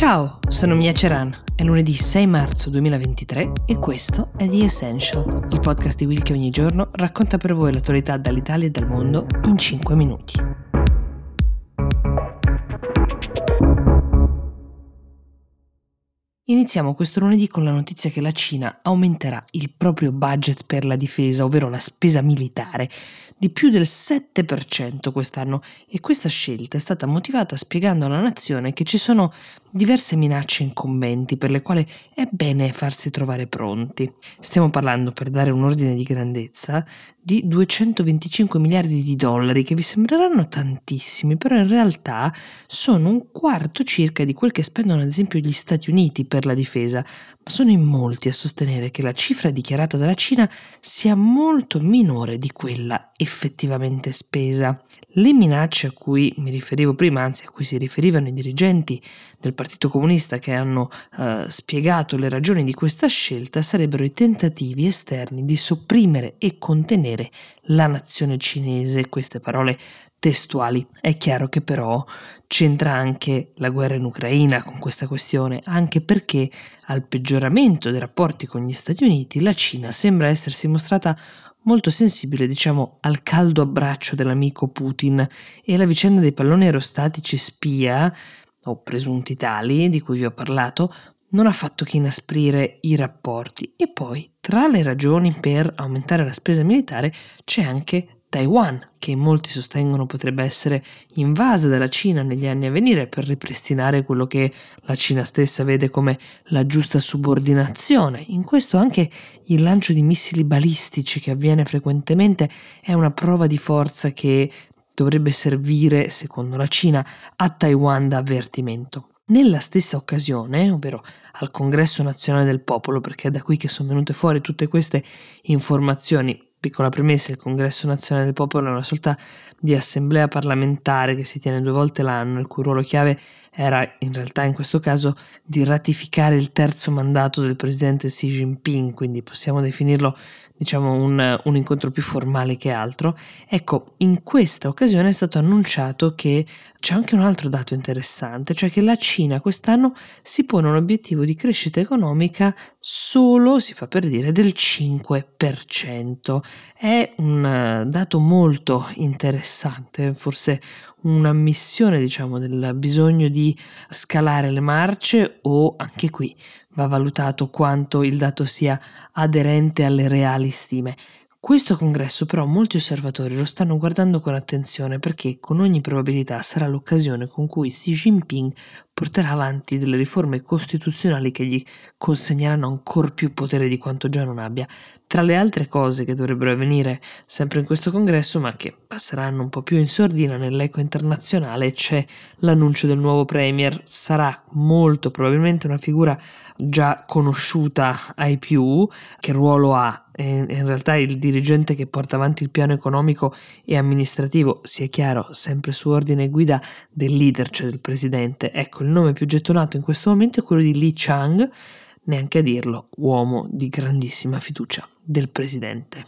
Ciao, sono Mia Ceran. È lunedì 6 marzo 2023 e questo è The Essential, il podcast di Will che ogni giorno racconta per voi l'attualità dall'Italia e dal mondo in 5 minuti. Iniziamo questo lunedì con la notizia che la Cina aumenterà il proprio budget per la difesa, ovvero la spesa militare, di più del 7% quest'anno e questa scelta è stata motivata spiegando alla nazione che ci sono diverse minacce incombenti per le quali è bene farsi trovare pronti. Stiamo parlando, per dare un ordine di grandezza, di 225 miliardi di dollari che vi sembreranno tantissimi, però in realtà sono un quarto circa di quel che spendono ad esempio gli Stati Uniti per la difesa, ma sono in molti a sostenere che la cifra dichiarata dalla Cina sia molto minore di quella effettivamente spesa. Le minacce a cui mi riferivo prima, anzi a cui si riferivano i dirigenti del Partito Comunista che hanno eh, spiegato le ragioni di questa scelta, sarebbero i tentativi esterni di sopprimere e contenere la nazione cinese, queste parole testuali. È chiaro che però c'entra anche la guerra in Ucraina con questa questione, anche perché al peggioramento dei rapporti con gli Stati Uniti la Cina sembra essersi mostrata molto sensibile, diciamo, al caldo abbraccio dell'amico Putin e la vicenda dei palloni aerostatici spia, o presunti tali, di cui vi ho parlato, non ha fatto che inasprire i rapporti. E poi, tra le ragioni per aumentare la spesa militare, c'è anche Taiwan, che molti sostengono potrebbe essere invasa dalla Cina negli anni a venire per ripristinare quello che la Cina stessa vede come la giusta subordinazione. In questo anche il lancio di missili balistici che avviene frequentemente è una prova di forza che dovrebbe servire, secondo la Cina, a Taiwan da avvertimento. Nella stessa occasione, ovvero al Congresso Nazionale del Popolo, perché è da qui che sono venute fuori tutte queste informazioni piccola premessa, il Congresso Nazionale del Popolo è una sorta di assemblea parlamentare che si tiene due volte l'anno, il cui ruolo chiave era in realtà in questo caso di ratificare il terzo mandato del presidente Xi Jinping, quindi possiamo definirlo diciamo un, un, incontro più formale che altro. Ecco, in questa occasione è stato annunciato che c'è anche un altro dato interessante, cioè che la Cina quest'anno si pone un obiettivo di crescita economica solo, si fa per dire, del 5%. È un dato molto interessante, forse un'ammissione, diciamo, del bisogno di scalare le marce o anche qui va valutato quanto il dato sia aderente alle reali stime. Questo congresso però molti osservatori lo stanno guardando con attenzione perché con ogni probabilità sarà l'occasione con cui Xi Jinping porterà avanti delle riforme costituzionali che gli consegneranno ancora più potere di quanto già non abbia. Tra le altre cose che dovrebbero avvenire sempre in questo congresso, ma che passeranno un po' più in sordina nell'eco internazionale, c'è l'annuncio del nuovo premier. Sarà molto probabilmente una figura già conosciuta ai più. Che ruolo ha? in realtà il dirigente che porta avanti il piano economico e amministrativo, sia chiaro, sempre su ordine e guida del leader, cioè del presidente. Ecco, il nome più gettonato in questo momento è quello di Li Chang, neanche a dirlo, uomo di grandissima fiducia del presidente.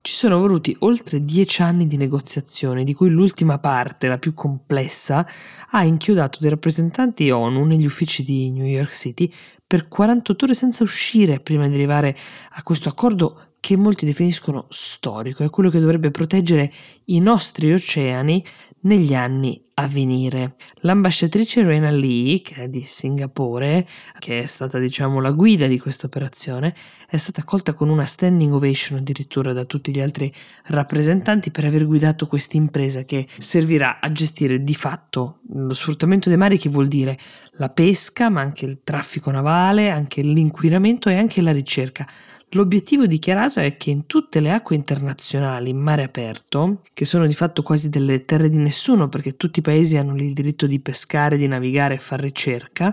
Ci sono voluti oltre dieci anni di negoziazioni, di cui l'ultima parte, la più complessa, ha inchiodato dei rappresentanti ONU negli uffici di New York City per 48 ore senza uscire prima di arrivare a questo accordo che molti definiscono storico, è quello che dovrebbe proteggere i nostri oceani negli anni a venire. L'ambasciatrice Rena Lee, che è di Singapore, che è stata diciamo la guida di questa operazione, è stata accolta con una standing ovation addirittura da tutti gli altri rappresentanti per aver guidato questa impresa che servirà a gestire di fatto lo sfruttamento dei mari che vuol dire la pesca, ma anche il traffico navale, anche l'inquinamento e anche la ricerca L'obiettivo dichiarato è che in tutte le acque internazionali in mare aperto, che sono di fatto quasi delle terre di nessuno perché tutti i paesi hanno il diritto di pescare, di navigare e fare ricerca,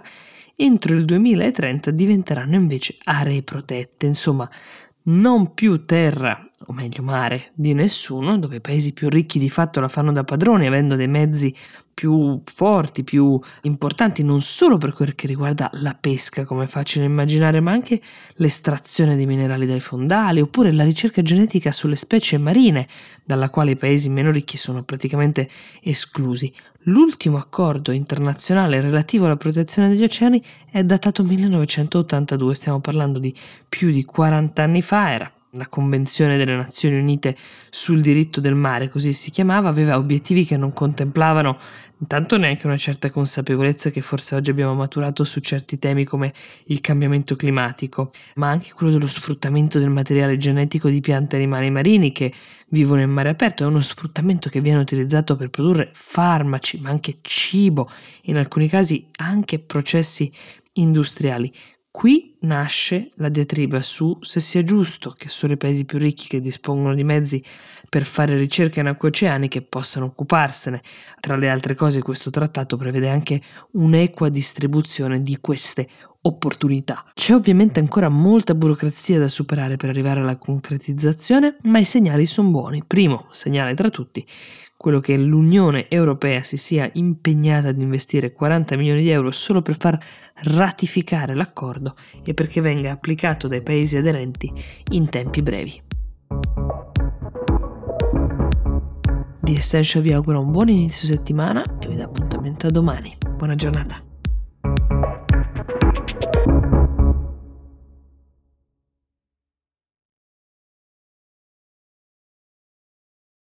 entro il 2030 diventeranno invece aree protette, insomma non più terra o meglio mare, di nessuno, dove i paesi più ricchi di fatto la fanno da padroni, avendo dei mezzi più forti, più importanti, non solo per quel che riguarda la pesca, come è facile immaginare, ma anche l'estrazione dei minerali dai fondali, oppure la ricerca genetica sulle specie marine, dalla quale i paesi meno ricchi sono praticamente esclusi. L'ultimo accordo internazionale relativo alla protezione degli oceani è datato 1982, stiamo parlando di più di 40 anni fa, era la Convenzione delle Nazioni Unite sul diritto del mare, così si chiamava, aveva obiettivi che non contemplavano intanto neanche una certa consapevolezza che forse oggi abbiamo maturato su certi temi come il cambiamento climatico, ma anche quello dello sfruttamento del materiale genetico di piante e animali marini che vivono in mare aperto, è uno sfruttamento che viene utilizzato per produrre farmaci, ma anche cibo, in alcuni casi anche processi industriali. Qui nasce la diatriba su se sia giusto che solo i paesi più ricchi che dispongono di mezzi per fare ricerche in acque oceaniche possano occuparsene. Tra le altre cose questo trattato prevede anche un'equa distribuzione di queste opportunità. C'è ovviamente ancora molta burocrazia da superare per arrivare alla concretizzazione, ma i segnali sono buoni. Primo segnale tra tutti, quello che l'Unione Europea si sia impegnata ad investire 40 milioni di euro solo per far ratificare l'accordo e perché venga applicato dai paesi aderenti in tempi brevi. The Essential vi augura un buon inizio settimana e vi dà appuntamento a domani. Buona giornata.